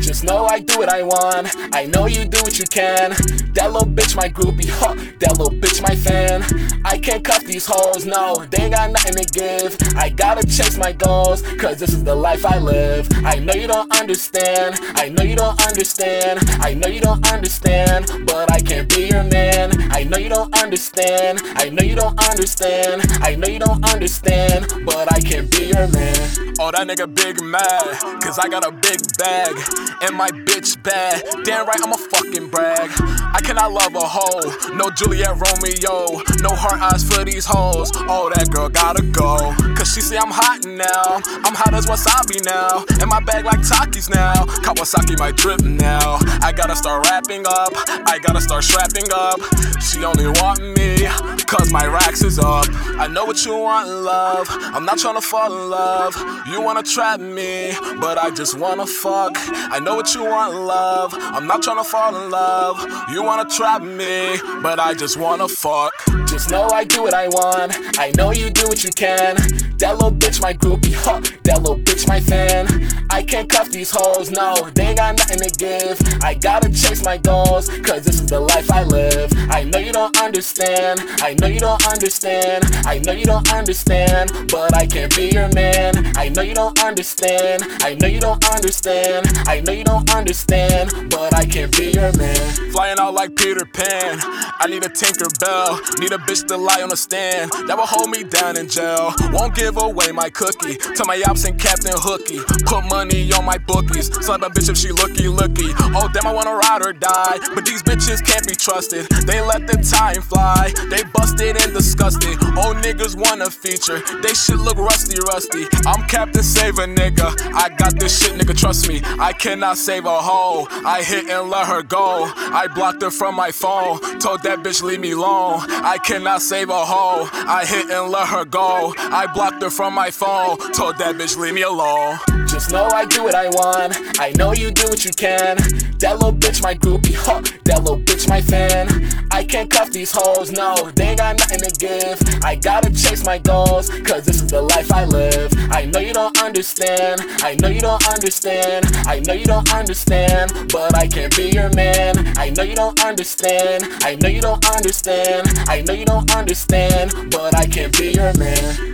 Just know I do what I want. I know you do what you can. That little bitch my groupie, huh? That little bitch my fan. I can't cuff these hoes, no, they got nothing to give. I gotta chase my goals, cause this is the life I live. I know you don't understand, I know you don't understand, I know you don't understand, but I can't be your man. I know you don't understand, I know you don't understand, I know you don't understand, but I can't be your man. Oh, that nigga big mad, cause I got a big bag, and my bitch bad. Damn right, I'm a fucking brag. I cannot love a hoe, no Juliet Romeo, no heart eyes for these hoes. Oh, that girl gotta go, cause she say I'm hot now. I'm hot as wasabi now, and my bag like Takis now. Kawasaki my drip now. I gotta start wrapping up, I gotta start strapping up. She only want me, cause my racks is up. I know what you want, love. I'm not tryna fall in love. You wanna trap me, but I just wanna fuck. I know what you want, love. I'm not tryna fall in love. You wanna trap me, but I just wanna fuck. Just know I do what I want. I know you do what you can. That little bitch my groupie, huh? That little bitch my fan. I can't cuff these hoes, no, they ain't got nothing to give. I gotta chase my goals, cause this is the life I live. I know you don't understand, I know you don't understand, I know you don't understand, but I can't be your man. I know you don't understand, I know you don't understand, I know you don't understand, but I can't be your man. Flying out like Peter Pan. I need a Tinker Bell. Need a bitch to lie on a stand. That will hold me down in jail. Won't give away my cookie. To my ops and Captain Hooky. Put money on my bookies. Slap a bitch if she looky looky. Oh damn, I wanna ride or die. But these bitches can't be trusted. They let the time fly. They busted and disgusted. Old niggas wanna feature. They shit look rusty, rusty. I'm Captain Save a nigga. I got this shit, nigga. Trust me. I cannot save a hoe. I hit and let her go. I blocked her from my phone. Told that bitch leave me alone. I cannot save a hoe. I hit and let her go. I blocked her from my phone. Told that bitch leave me alone. Just know I do what I want. I know you do what you can. That little bitch my groupie, huh? That little bitch my fan. I can't cuff these hoes, no, they ain't got nothing to give. I gotta chase my goals, cause this is the life I live. I know you don't understand, I know you don't understand, I know you don't understand, but I can't be your man. I know you don't understand, I know you don't understand, I know you don't understand, but I can't be your man.